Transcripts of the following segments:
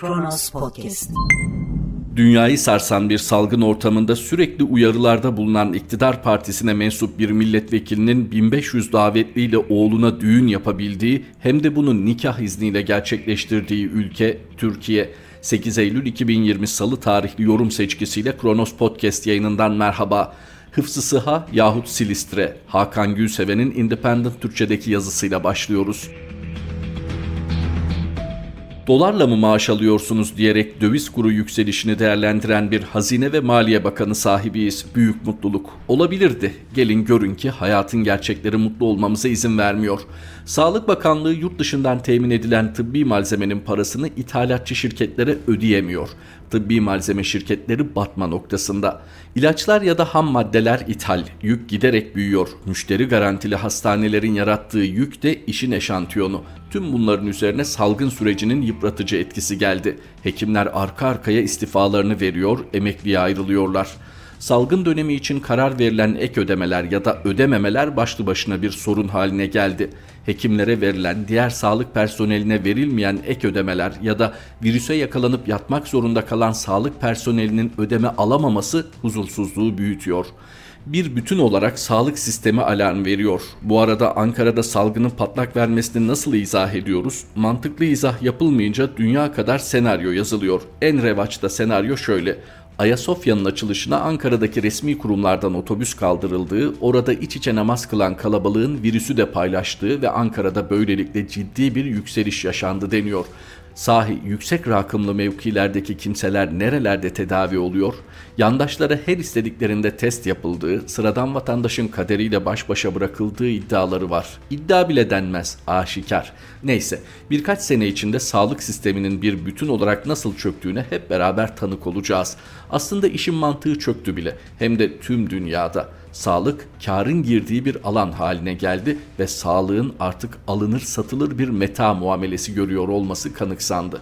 Kronos Podcast. Dünyayı sarsan bir salgın ortamında sürekli uyarılarda bulunan iktidar partisine mensup bir milletvekilinin 1500 davetliyle oğluna düğün yapabildiği hem de bunu nikah izniyle gerçekleştirdiği ülke Türkiye. 8 Eylül 2020 Salı tarihli yorum seçkisiyle Kronos Podcast yayınından merhaba. Hıfzı Sıha yahut Silistre, Hakan Gülseven'in Independent Türkçedeki yazısıyla başlıyoruz dolarla mı maaş alıyorsunuz diyerek döviz kuru yükselişini değerlendiren bir Hazine ve Maliye Bakanı sahibiyiz. Büyük mutluluk. Olabilirdi. Gelin görün ki hayatın gerçekleri mutlu olmamıza izin vermiyor. Sağlık Bakanlığı yurt dışından temin edilen tıbbi malzemenin parasını ithalatçı şirketlere ödeyemiyor. Tıbbi malzeme şirketleri batma noktasında. İlaçlar ya da ham maddeler ithal, yük giderek büyüyor. Müşteri garantili hastanelerin yarattığı yük de işin eşantiyonu. Tüm bunların üzerine salgın sürecinin yıpratıcı etkisi geldi. Hekimler arka arkaya istifalarını veriyor, emekliye ayrılıyorlar. Salgın dönemi için karar verilen ek ödemeler ya da ödememeler başlı başına bir sorun haline geldi. Hekimlere verilen, diğer sağlık personeline verilmeyen ek ödemeler ya da virüse yakalanıp yatmak zorunda kalan sağlık personelinin ödeme alamaması huzursuzluğu büyütüyor bir bütün olarak sağlık sistemi alarm veriyor. Bu arada Ankara'da salgının patlak vermesini nasıl izah ediyoruz? Mantıklı izah yapılmayınca dünya kadar senaryo yazılıyor. En revaçta senaryo şöyle. Ayasofya'nın açılışına Ankara'daki resmi kurumlardan otobüs kaldırıldığı, orada iç içe namaz kılan kalabalığın virüsü de paylaştığı ve Ankara'da böylelikle ciddi bir yükseliş yaşandı deniyor. Sahi yüksek rakımlı mevkilerdeki kimseler nerelerde tedavi oluyor? Yandaşlara her istediklerinde test yapıldığı, sıradan vatandaşın kaderiyle baş başa bırakıldığı iddiaları var. İddia bile denmez, aşikar. Neyse, birkaç sene içinde sağlık sisteminin bir bütün olarak nasıl çöktüğüne hep beraber tanık olacağız. Aslında işin mantığı çöktü bile, hem de tüm dünyada. Sağlık karın girdiği bir alan haline geldi ve sağlığın artık alınır satılır bir meta muamelesi görüyor olması kanıksandı.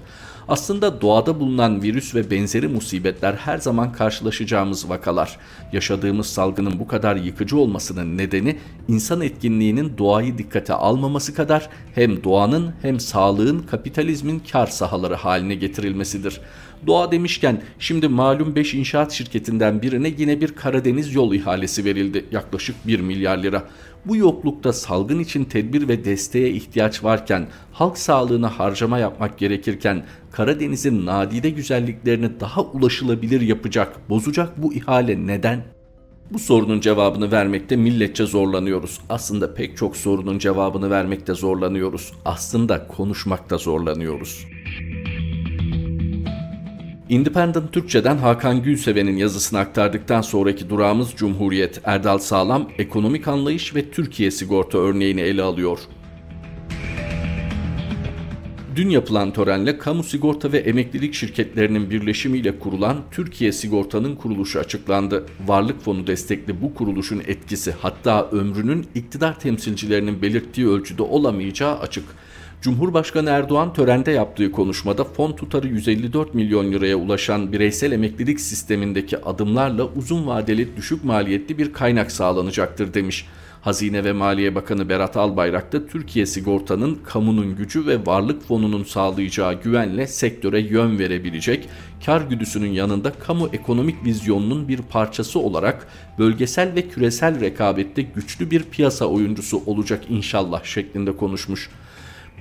Aslında doğada bulunan virüs ve benzeri musibetler her zaman karşılaşacağımız vakalar. Yaşadığımız salgının bu kadar yıkıcı olmasının nedeni insan etkinliğinin doğayı dikkate almaması kadar hem doğanın hem sağlığın kapitalizmin kar sahaları haline getirilmesidir. Doğa demişken şimdi malum 5 inşaat şirketinden birine yine bir Karadeniz yol ihalesi verildi. Yaklaşık 1 milyar lira. Bu yoklukta salgın için tedbir ve desteğe ihtiyaç varken, halk sağlığına harcama yapmak gerekirken Karadeniz'in nadide güzelliklerini daha ulaşılabilir yapacak, bozacak bu ihale neden? Bu sorunun cevabını vermekte milletçe zorlanıyoruz. Aslında pek çok sorunun cevabını vermekte zorlanıyoruz. Aslında konuşmakta zorlanıyoruz. Independent Türkçe'den Hakan Gülseven'in yazısını aktardıktan sonraki durağımız Cumhuriyet, Erdal Sağlam, ekonomik anlayış ve Türkiye sigorta örneğini ele alıyor. Dün yapılan törenle kamu sigorta ve emeklilik şirketlerinin birleşimiyle kurulan Türkiye Sigorta'nın kuruluşu açıklandı. Varlık fonu destekli bu kuruluşun etkisi hatta ömrünün iktidar temsilcilerinin belirttiği ölçüde olamayacağı açık. Cumhurbaşkanı Erdoğan törende yaptığı konuşmada fon tutarı 154 milyon liraya ulaşan bireysel emeklilik sistemindeki adımlarla uzun vadeli düşük maliyetli bir kaynak sağlanacaktır demiş. Hazine ve Maliye Bakanı Berat Albayrak da Türkiye Sigorta'nın kamunun gücü ve varlık fonunun sağlayacağı güvenle sektöre yön verebilecek, kar güdüsünün yanında kamu ekonomik vizyonunun bir parçası olarak bölgesel ve küresel rekabette güçlü bir piyasa oyuncusu olacak inşallah şeklinde konuşmuş.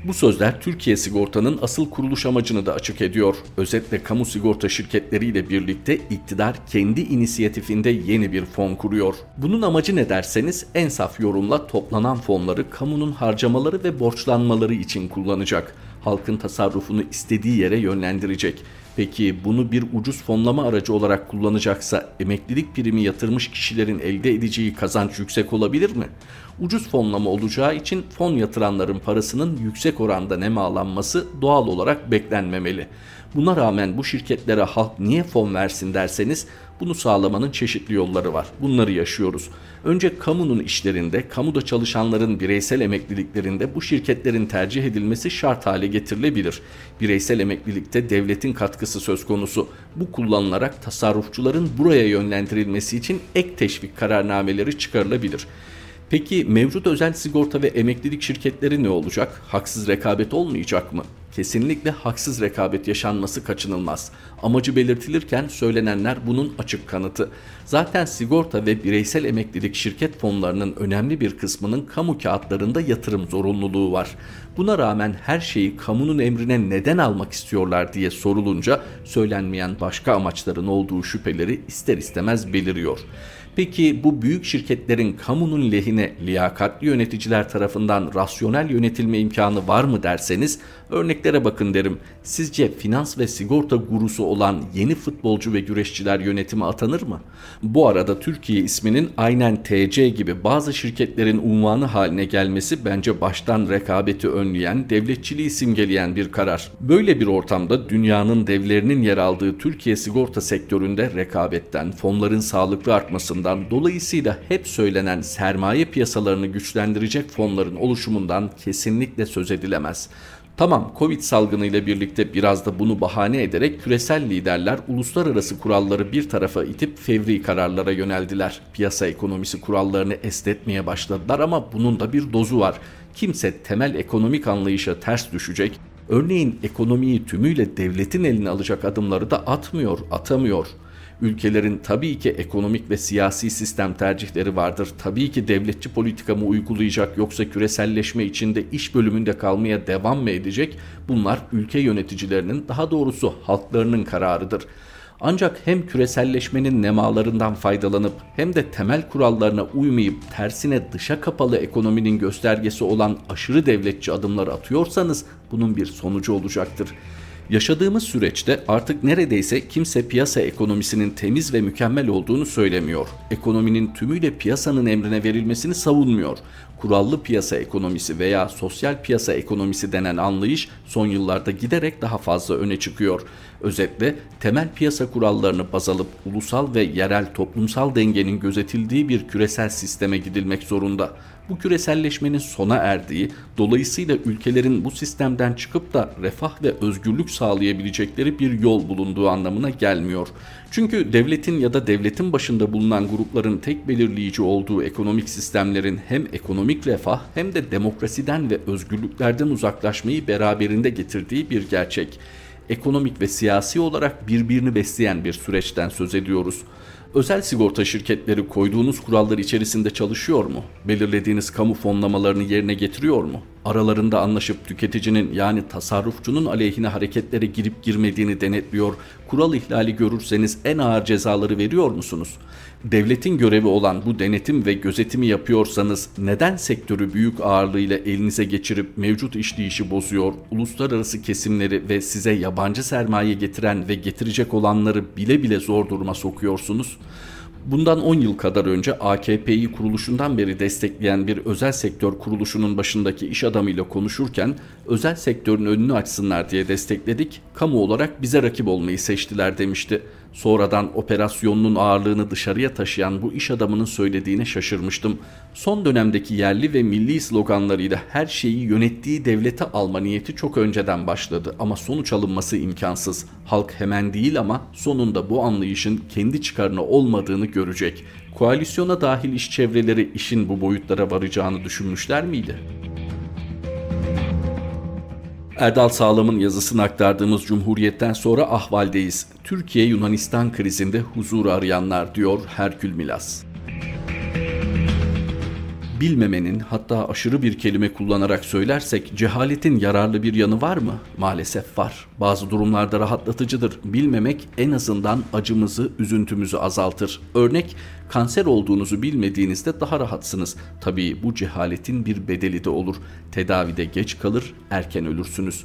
Bu sözler Türkiye Sigorta'nın asıl kuruluş amacını da açık ediyor. Özetle kamu sigorta şirketleriyle birlikte iktidar kendi inisiyatifinde yeni bir fon kuruyor. Bunun amacı ne derseniz en saf yorumla toplanan fonları kamunun harcamaları ve borçlanmaları için kullanacak. Halkın tasarrufunu istediği yere yönlendirecek. Peki bunu bir ucuz fonlama aracı olarak kullanacaksa emeklilik primi yatırmış kişilerin elde edeceği kazanç yüksek olabilir mi? Ucuz fonlama olacağı için fon yatıranların parasının yüksek oranda nemalanması doğal olarak beklenmemeli. Buna rağmen bu şirketlere halk niye fon versin derseniz bunu sağlamanın çeşitli yolları var. Bunları yaşıyoruz. Önce kamunun işlerinde, kamuda çalışanların bireysel emekliliklerinde bu şirketlerin tercih edilmesi şart hale getirilebilir. Bireysel emeklilikte devletin katkısı söz konusu. Bu kullanılarak tasarrufçuların buraya yönlendirilmesi için ek teşvik kararnameleri çıkarılabilir. Peki mevcut özel sigorta ve emeklilik şirketleri ne olacak? Haksız rekabet olmayacak mı? Kesinlikle haksız rekabet yaşanması kaçınılmaz. Amacı belirtilirken söylenenler bunun açık kanıtı. Zaten sigorta ve bireysel emeklilik şirket fonlarının önemli bir kısmının kamu kağıtlarında yatırım zorunluluğu var. Buna rağmen her şeyi kamunun emrine neden almak istiyorlar diye sorulunca söylenmeyen başka amaçların olduğu şüpheleri ister istemez beliriyor. Peki bu büyük şirketlerin kamunun lehine liyakatli yöneticiler tarafından rasyonel yönetilme imkanı var mı derseniz örneklere bakın derim. Sizce finans ve sigorta gurusu olan yeni futbolcu ve güreşçiler yönetime atanır mı? Bu arada Türkiye isminin aynen TC gibi bazı şirketlerin unvanı haline gelmesi bence baştan rekabeti önleyen, devletçiliği simgeleyen bir karar. Böyle bir ortamda dünyanın devlerinin yer aldığı Türkiye sigorta sektöründe rekabetten, fonların sağlıklı artmasından olmasından dolayısıyla hep söylenen sermaye piyasalarını güçlendirecek fonların oluşumundan kesinlikle söz edilemez. Tamam Covid salgını ile birlikte biraz da bunu bahane ederek küresel liderler uluslararası kuralları bir tarafa itip fevri kararlara yöneldiler. Piyasa ekonomisi kurallarını esnetmeye başladılar ama bunun da bir dozu var. Kimse temel ekonomik anlayışa ters düşecek, örneğin ekonomiyi tümüyle devletin eline alacak adımları da atmıyor, atamıyor. Ülkelerin tabii ki ekonomik ve siyasi sistem tercihleri vardır. Tabii ki devletçi politika mı uygulayacak yoksa küreselleşme içinde iş bölümünde kalmaya devam mı edecek? Bunlar ülke yöneticilerinin daha doğrusu halklarının kararıdır. Ancak hem küreselleşmenin nemalarından faydalanıp hem de temel kurallarına uymayıp tersine dışa kapalı ekonominin göstergesi olan aşırı devletçi adımlar atıyorsanız bunun bir sonucu olacaktır. Yaşadığımız süreçte artık neredeyse kimse piyasa ekonomisinin temiz ve mükemmel olduğunu söylemiyor. Ekonominin tümüyle piyasanın emrine verilmesini savunmuyor. Kurallı piyasa ekonomisi veya sosyal piyasa ekonomisi denen anlayış son yıllarda giderek daha fazla öne çıkıyor. Özetle temel piyasa kurallarını baz alıp ulusal ve yerel toplumsal dengenin gözetildiği bir küresel sisteme gidilmek zorunda bu küreselleşmenin sona erdiği, dolayısıyla ülkelerin bu sistemden çıkıp da refah ve özgürlük sağlayabilecekleri bir yol bulunduğu anlamına gelmiyor. Çünkü devletin ya da devletin başında bulunan grupların tek belirleyici olduğu ekonomik sistemlerin hem ekonomik refah hem de demokrasiden ve özgürlüklerden uzaklaşmayı beraberinde getirdiği bir gerçek. Ekonomik ve siyasi olarak birbirini besleyen bir süreçten söz ediyoruz. Özel sigorta şirketleri koyduğunuz kurallar içerisinde çalışıyor mu? Belirlediğiniz kamu fonlamalarını yerine getiriyor mu? Aralarında anlaşıp tüketicinin yani tasarrufçunun aleyhine hareketlere girip girmediğini denetliyor, kural ihlali görürseniz en ağır cezaları veriyor musunuz? Devletin görevi olan bu denetim ve gözetimi yapıyorsanız neden sektörü büyük ağırlığıyla elinize geçirip mevcut işleyişi bozuyor, uluslararası kesimleri ve size yabancı sermaye getiren ve getirecek olanları bile bile zor duruma sokuyorsunuz? Bundan 10 yıl kadar önce AKP'yi kuruluşundan beri destekleyen bir özel sektör kuruluşunun başındaki iş adamıyla konuşurken özel sektörün önünü açsınlar diye destekledik, kamu olarak bize rakip olmayı seçtiler demişti. Sonradan operasyonunun ağırlığını dışarıya taşıyan bu iş adamının söylediğine şaşırmıştım. Son dönemdeki yerli ve milli sloganlarıyla her şeyi yönettiği devlete alma niyeti çok önceden başladı ama sonuç alınması imkansız. Halk hemen değil ama sonunda bu anlayışın kendi çıkarına olmadığını görecek. Koalisyona dahil iş çevreleri işin bu boyutlara varacağını düşünmüşler miydi? Erdal Sağlam'ın yazısını aktardığımız Cumhuriyet'ten sonra ahvaldeyiz. Türkiye-Yunanistan krizinde huzur arayanlar diyor Herkül Milas bilmemenin hatta aşırı bir kelime kullanarak söylersek cehaletin yararlı bir yanı var mı? Maalesef var. Bazı durumlarda rahatlatıcıdır. Bilmemek en azından acımızı, üzüntümüzü azaltır. Örnek kanser olduğunuzu bilmediğinizde daha rahatsınız. Tabii bu cehaletin bir bedeli de olur. Tedavide geç kalır, erken ölürsünüz.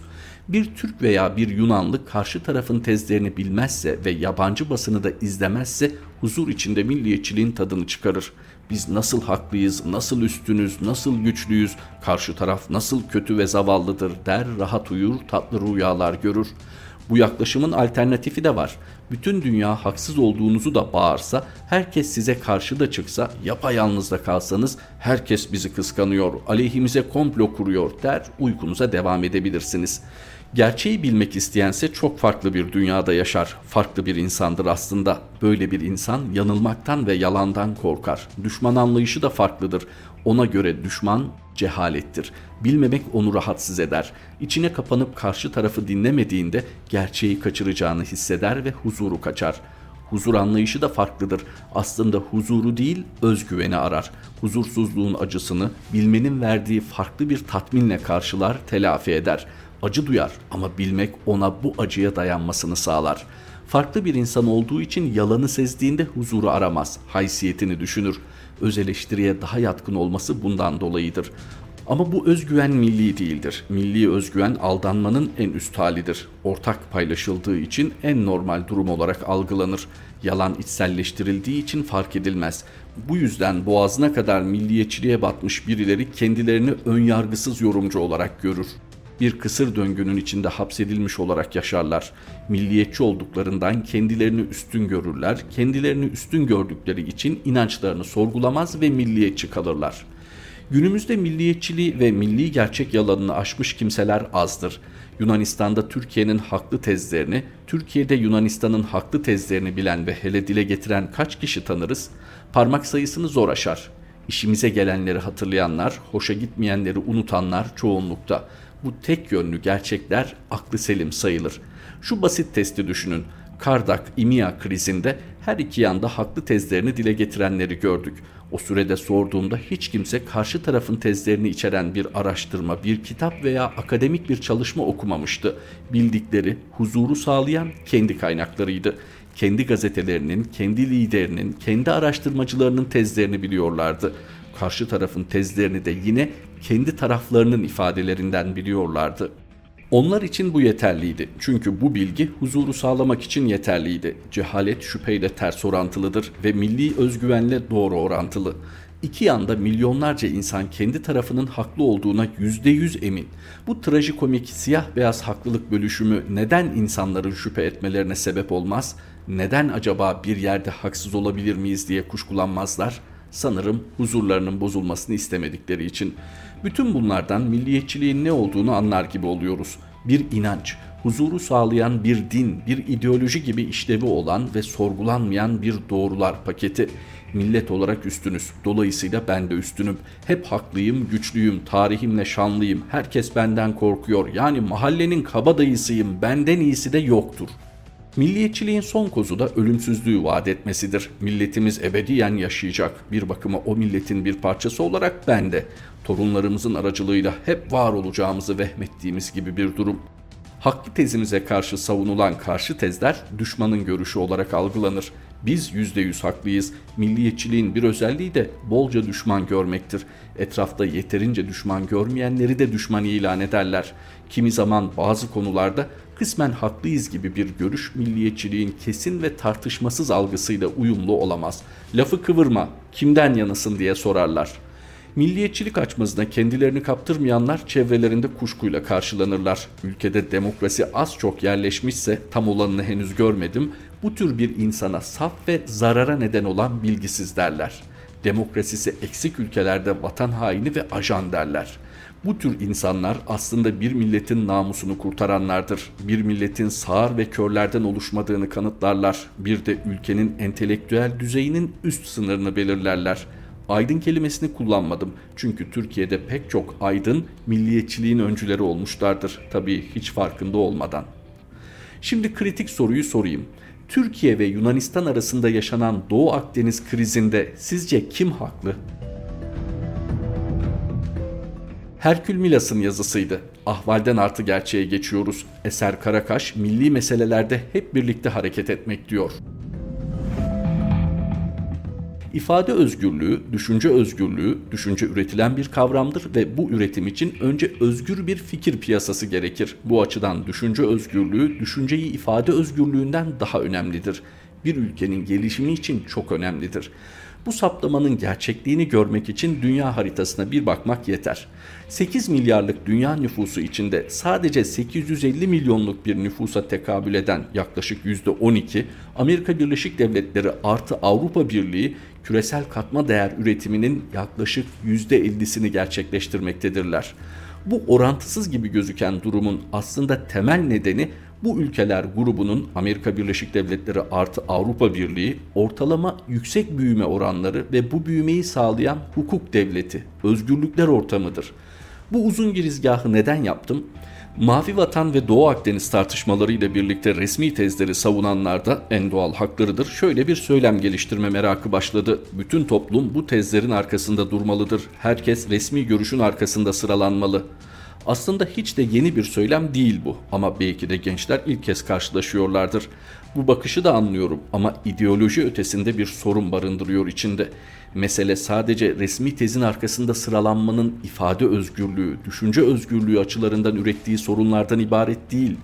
Bir Türk veya bir Yunanlı karşı tarafın tezlerini bilmezse ve yabancı basını da izlemezse huzur içinde milliyetçiliğin tadını çıkarır. Biz nasıl haklıyız, nasıl üstünüz, nasıl güçlüyüz, karşı taraf nasıl kötü ve zavallıdır der, rahat uyur, tatlı rüyalar görür. Bu yaklaşımın alternatifi de var. Bütün dünya haksız olduğunuzu da bağırsa, herkes size karşı da çıksa, yapayalnız da kalsanız herkes bizi kıskanıyor, aleyhimize komplo kuruyor der, uykunuza devam edebilirsiniz. Gerçeği bilmek isteyense çok farklı bir dünyada yaşar. Farklı bir insandır aslında. Böyle bir insan yanılmaktan ve yalandan korkar. Düşman anlayışı da farklıdır. Ona göre düşman cehalettir. Bilmemek onu rahatsız eder. İçine kapanıp karşı tarafı dinlemediğinde gerçeği kaçıracağını hisseder ve huzuru kaçar.'' Huzur anlayışı da farklıdır. Aslında huzuru değil, özgüveni arar. Huzursuzluğun acısını bilmenin verdiği farklı bir tatminle karşılar, telafi eder. Acı duyar ama bilmek ona bu acıya dayanmasını sağlar. Farklı bir insan olduğu için yalanı sezdiğinde huzuru aramaz, haysiyetini düşünür. Öz eleştiriye daha yatkın olması bundan dolayıdır. Ama bu özgüven milli değildir. Milli özgüven aldanmanın en üst halidir. Ortak paylaşıldığı için en normal durum olarak algılanır. Yalan içselleştirildiği için fark edilmez. Bu yüzden boğazına kadar milliyetçiliğe batmış birileri kendilerini önyargısız yorumcu olarak görür. Bir kısır döngünün içinde hapsedilmiş olarak yaşarlar. Milliyetçi olduklarından kendilerini üstün görürler. Kendilerini üstün gördükleri için inançlarını sorgulamaz ve milliyetçi kalırlar.'' Günümüzde milliyetçiliği ve milli gerçek yalanını aşmış kimseler azdır. Yunanistan'da Türkiye'nin haklı tezlerini, Türkiye'de Yunanistan'ın haklı tezlerini bilen ve hele dile getiren kaç kişi tanırız? Parmak sayısını zor aşar. İşimize gelenleri hatırlayanlar, hoşa gitmeyenleri unutanlar çoğunlukta. Bu tek yönlü gerçekler aklı selim sayılır. Şu basit testi düşünün. Kardak-İmia krizinde her iki yanda haklı tezlerini dile getirenleri gördük. O sürede sorduğumda hiç kimse karşı tarafın tezlerini içeren bir araştırma, bir kitap veya akademik bir çalışma okumamıştı. Bildikleri, huzuru sağlayan kendi kaynaklarıydı. Kendi gazetelerinin, kendi liderinin, kendi araştırmacılarının tezlerini biliyorlardı. Karşı tarafın tezlerini de yine kendi taraflarının ifadelerinden biliyorlardı. Onlar için bu yeterliydi. Çünkü bu bilgi huzuru sağlamak için yeterliydi. Cehalet şüpheyle ters orantılıdır ve milli özgüvenle doğru orantılı. İki yanda milyonlarca insan kendi tarafının haklı olduğuna yüzde yüz emin. Bu trajikomik siyah beyaz haklılık bölüşümü neden insanların şüphe etmelerine sebep olmaz? Neden acaba bir yerde haksız olabilir miyiz diye kuşkulanmazlar? Sanırım huzurlarının bozulmasını istemedikleri için. Bütün bunlardan milliyetçiliğin ne olduğunu anlar gibi oluyoruz. Bir inanç, huzuru sağlayan bir din, bir ideoloji gibi işlevi olan ve sorgulanmayan bir doğrular paketi. Millet olarak üstünüz. Dolayısıyla ben de üstünüm. Hep haklıyım, güçlüyüm, tarihimle şanlıyım. Herkes benden korkuyor. Yani mahallenin kabadayısıyım. Benden iyisi de yoktur.'' Milliyetçiliğin son kozu da ölümsüzlüğü vaat etmesidir. Milletimiz ebediyen yaşayacak. Bir bakıma o milletin bir parçası olarak ben de torunlarımızın aracılığıyla hep var olacağımızı vehmettiğimiz gibi bir durum. Haklı tezimize karşı savunulan karşı tezler düşmanın görüşü olarak algılanır. Biz %100 haklıyız. Milliyetçiliğin bir özelliği de bolca düşman görmektir. Etrafta yeterince düşman görmeyenleri de düşman ilan ederler. Kimi zaman bazı konularda kısmen haklıyız gibi bir görüş milliyetçiliğin kesin ve tartışmasız algısıyla uyumlu olamaz. Lafı kıvırma, kimden yanasın diye sorarlar. Milliyetçilik açmazına kendilerini kaptırmayanlar çevrelerinde kuşkuyla karşılanırlar. Ülkede demokrasi az çok yerleşmişse tam olanını henüz görmedim. Bu tür bir insana saf ve zarara neden olan bilgisiz derler. Demokrasisi eksik ülkelerde vatan haini ve ajan derler.'' Bu tür insanlar aslında bir milletin namusunu kurtaranlardır. Bir milletin sağır ve körlerden oluşmadığını kanıtlarlar. Bir de ülkenin entelektüel düzeyinin üst sınırını belirlerler. Aydın kelimesini kullanmadım. Çünkü Türkiye'de pek çok aydın milliyetçiliğin öncüleri olmuşlardır. Tabii hiç farkında olmadan. Şimdi kritik soruyu sorayım. Türkiye ve Yunanistan arasında yaşanan Doğu Akdeniz krizinde sizce kim haklı? Herkül Milas'ın yazısıydı. Ahvalden artı gerçeğe geçiyoruz. Eser Karakaş milli meselelerde hep birlikte hareket etmek diyor. İfade özgürlüğü, düşünce özgürlüğü, düşünce üretilen bir kavramdır ve bu üretim için önce özgür bir fikir piyasası gerekir. Bu açıdan düşünce özgürlüğü, düşünceyi ifade özgürlüğünden daha önemlidir. Bir ülkenin gelişimi için çok önemlidir. Bu saptamanın gerçekliğini görmek için dünya haritasına bir bakmak yeter. 8 milyarlık dünya nüfusu içinde sadece 850 milyonluk bir nüfusa tekabül eden yaklaşık %12, Amerika Birleşik Devletleri artı Avrupa Birliği küresel katma değer üretiminin yaklaşık %50'sini gerçekleştirmektedirler. Bu orantısız gibi gözüken durumun aslında temel nedeni bu ülkeler grubunun Amerika Birleşik Devletleri artı Avrupa Birliği ortalama yüksek büyüme oranları ve bu büyümeyi sağlayan hukuk devleti, özgürlükler ortamıdır. Bu uzun girizgahı neden yaptım? Mavi Vatan ve Doğu Akdeniz tartışmaları ile birlikte resmi tezleri savunanlar da en doğal haklarıdır. Şöyle bir söylem geliştirme merakı başladı. Bütün toplum bu tezlerin arkasında durmalıdır. Herkes resmi görüşün arkasında sıralanmalı. Aslında hiç de yeni bir söylem değil bu ama belki de gençler ilk kez karşılaşıyorlardır. Bu bakışı da anlıyorum ama ideoloji ötesinde bir sorun barındırıyor içinde. Mesele sadece resmi tezin arkasında sıralanmanın ifade özgürlüğü, düşünce özgürlüğü açılarından ürettiği sorunlardan ibaret değil.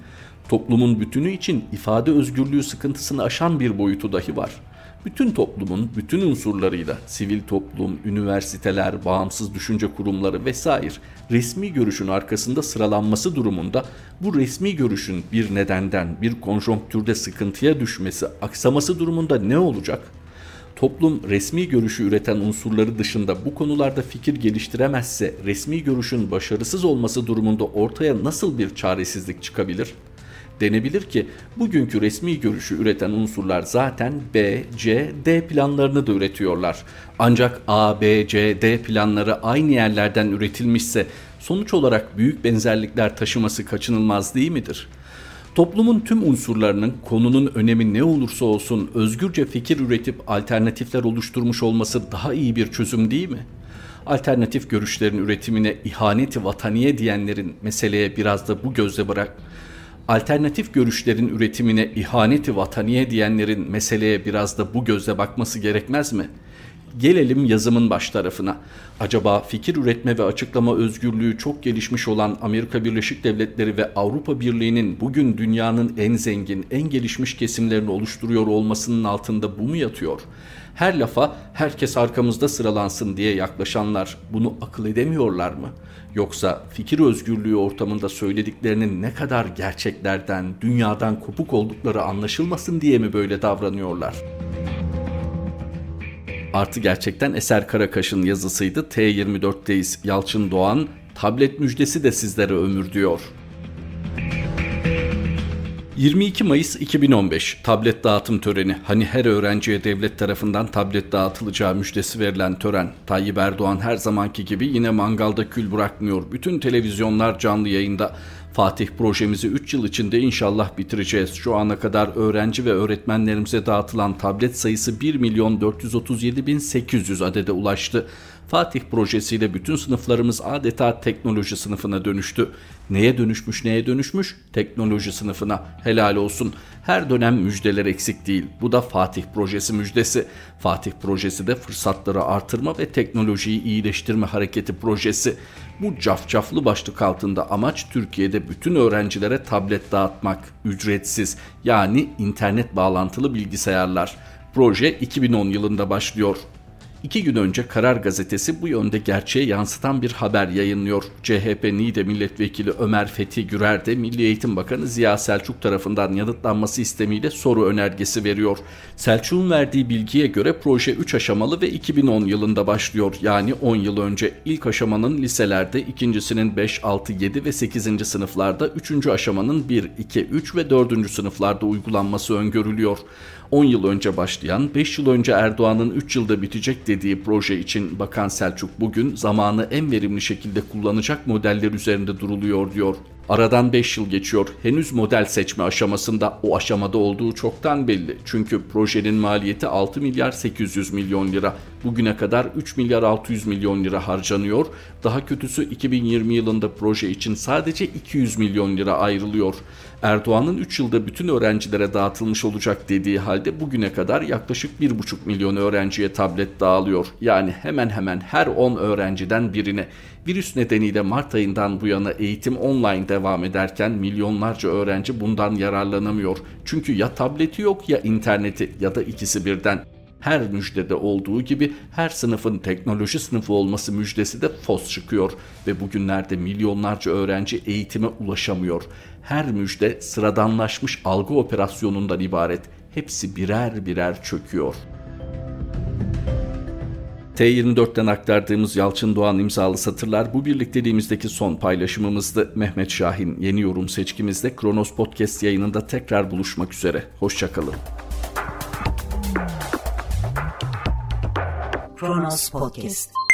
Toplumun bütünü için ifade özgürlüğü sıkıntısını aşan bir boyutu dahi var.'' Bütün toplumun bütün unsurlarıyla sivil toplum, üniversiteler, bağımsız düşünce kurumları vesaire resmi görüşün arkasında sıralanması durumunda bu resmi görüşün bir nedenden bir konjonktürde sıkıntıya düşmesi, aksaması durumunda ne olacak? Toplum resmi görüşü üreten unsurları dışında bu konularda fikir geliştiremezse resmi görüşün başarısız olması durumunda ortaya nasıl bir çaresizlik çıkabilir?'' Denebilir ki bugünkü resmi görüşü üreten unsurlar zaten B, C, D planlarını da üretiyorlar. Ancak A, B, C, D planları aynı yerlerden üretilmişse sonuç olarak büyük benzerlikler taşıması kaçınılmaz değil midir? Toplumun tüm unsurlarının konunun önemi ne olursa olsun özgürce fikir üretip alternatifler oluşturmuş olması daha iyi bir çözüm değil mi? Alternatif görüşlerin üretimine ihaneti vataniye diyenlerin meseleye biraz da bu gözle bırak alternatif görüşlerin üretimine ihaneti vataniye diyenlerin meseleye biraz da bu gözle bakması gerekmez mi? Gelelim yazımın baş tarafına. Acaba fikir üretme ve açıklama özgürlüğü çok gelişmiş olan Amerika Birleşik Devletleri ve Avrupa Birliği'nin bugün dünyanın en zengin, en gelişmiş kesimlerini oluşturuyor olmasının altında bu mu yatıyor? Her lafa herkes arkamızda sıralansın diye yaklaşanlar bunu akıl edemiyorlar mı? Yoksa fikir özgürlüğü ortamında söylediklerinin ne kadar gerçeklerden, dünyadan kopuk oldukları anlaşılmasın diye mi böyle davranıyorlar? Artı gerçekten Eser Karakaş'ın yazısıydı. T24'teyiz. Yalçın Doğan, tablet müjdesi de sizlere ömür diyor. 22 Mayıs 2015 tablet dağıtım töreni. Hani her öğrenciye devlet tarafından tablet dağıtılacağı müjdesi verilen tören. Tayyip Erdoğan her zamanki gibi yine mangalda kül bırakmıyor. Bütün televizyonlar canlı yayında. Fatih projemizi 3 yıl içinde inşallah bitireceğiz. Şu ana kadar öğrenci ve öğretmenlerimize dağıtılan tablet sayısı 1 milyon 437 bin 800 adede ulaştı. Fatih projesiyle bütün sınıflarımız adeta teknoloji sınıfına dönüştü. Neye dönüşmüş neye dönüşmüş? Teknoloji sınıfına. Helal olsun. Her dönem müjdeler eksik değil. Bu da Fatih projesi müjdesi. Fatih projesi de fırsatları artırma ve teknolojiyi iyileştirme hareketi projesi. Bu cafcaflı başlık altında amaç Türkiye'de bütün öğrencilere tablet dağıtmak, ücretsiz yani internet bağlantılı bilgisayarlar. Proje 2010 yılında başlıyor. İki gün önce Karar Gazetesi bu yönde gerçeğe yansıtan bir haber yayınlıyor. CHP NİDE Milletvekili Ömer Fethi Gürer de Milli Eğitim Bakanı Ziya Selçuk tarafından yanıtlanması istemiyle soru önergesi veriyor. Selçuk'un verdiği bilgiye göre proje 3 aşamalı ve 2010 yılında başlıyor. Yani 10 yıl önce ilk aşamanın liselerde, ikincisinin 5, 6, 7 ve 8. sınıflarda, 3. aşamanın 1, 2, 3 ve 4. sınıflarda uygulanması öngörülüyor. 10 yıl önce başlayan, 5 yıl önce Erdoğan'ın 3 yılda bitecek dediği proje için Bakan Selçuk bugün zamanı en verimli şekilde kullanacak modeller üzerinde duruluyor diyor. Aradan 5 yıl geçiyor. Henüz model seçme aşamasında o aşamada olduğu çoktan belli. Çünkü projenin maliyeti 6 milyar 800 milyon lira. Bugüne kadar 3 milyar 600 milyon lira harcanıyor. Daha kötüsü 2020 yılında proje için sadece 200 milyon lira ayrılıyor. Erdoğan'ın 3 yılda bütün öğrencilere dağıtılmış olacak dediği halde bugüne kadar yaklaşık 1,5 milyon öğrenciye tablet dağılıyor. Yani hemen hemen her 10 öğrenciden birine. Virüs nedeniyle Mart ayından bu yana eğitim online devam ederken milyonlarca öğrenci bundan yararlanamıyor. Çünkü ya tableti yok ya interneti ya da ikisi birden. Her müjdede olduğu gibi her sınıfın teknoloji sınıfı olması müjdesi de fos çıkıyor ve bugünlerde milyonlarca öğrenci eğitime ulaşamıyor. Her müjde sıradanlaşmış algı operasyonundan ibaret. Hepsi birer birer çöküyor.'' T24'ten aktardığımız Yalçın Doğan imzalı satırlar bu birlikteliğimizdeki son paylaşımımızdı. Mehmet Şahin yeni yorum seçkimizde Kronos Podcast yayınında tekrar buluşmak üzere. Hoşçakalın. Kronos Podcast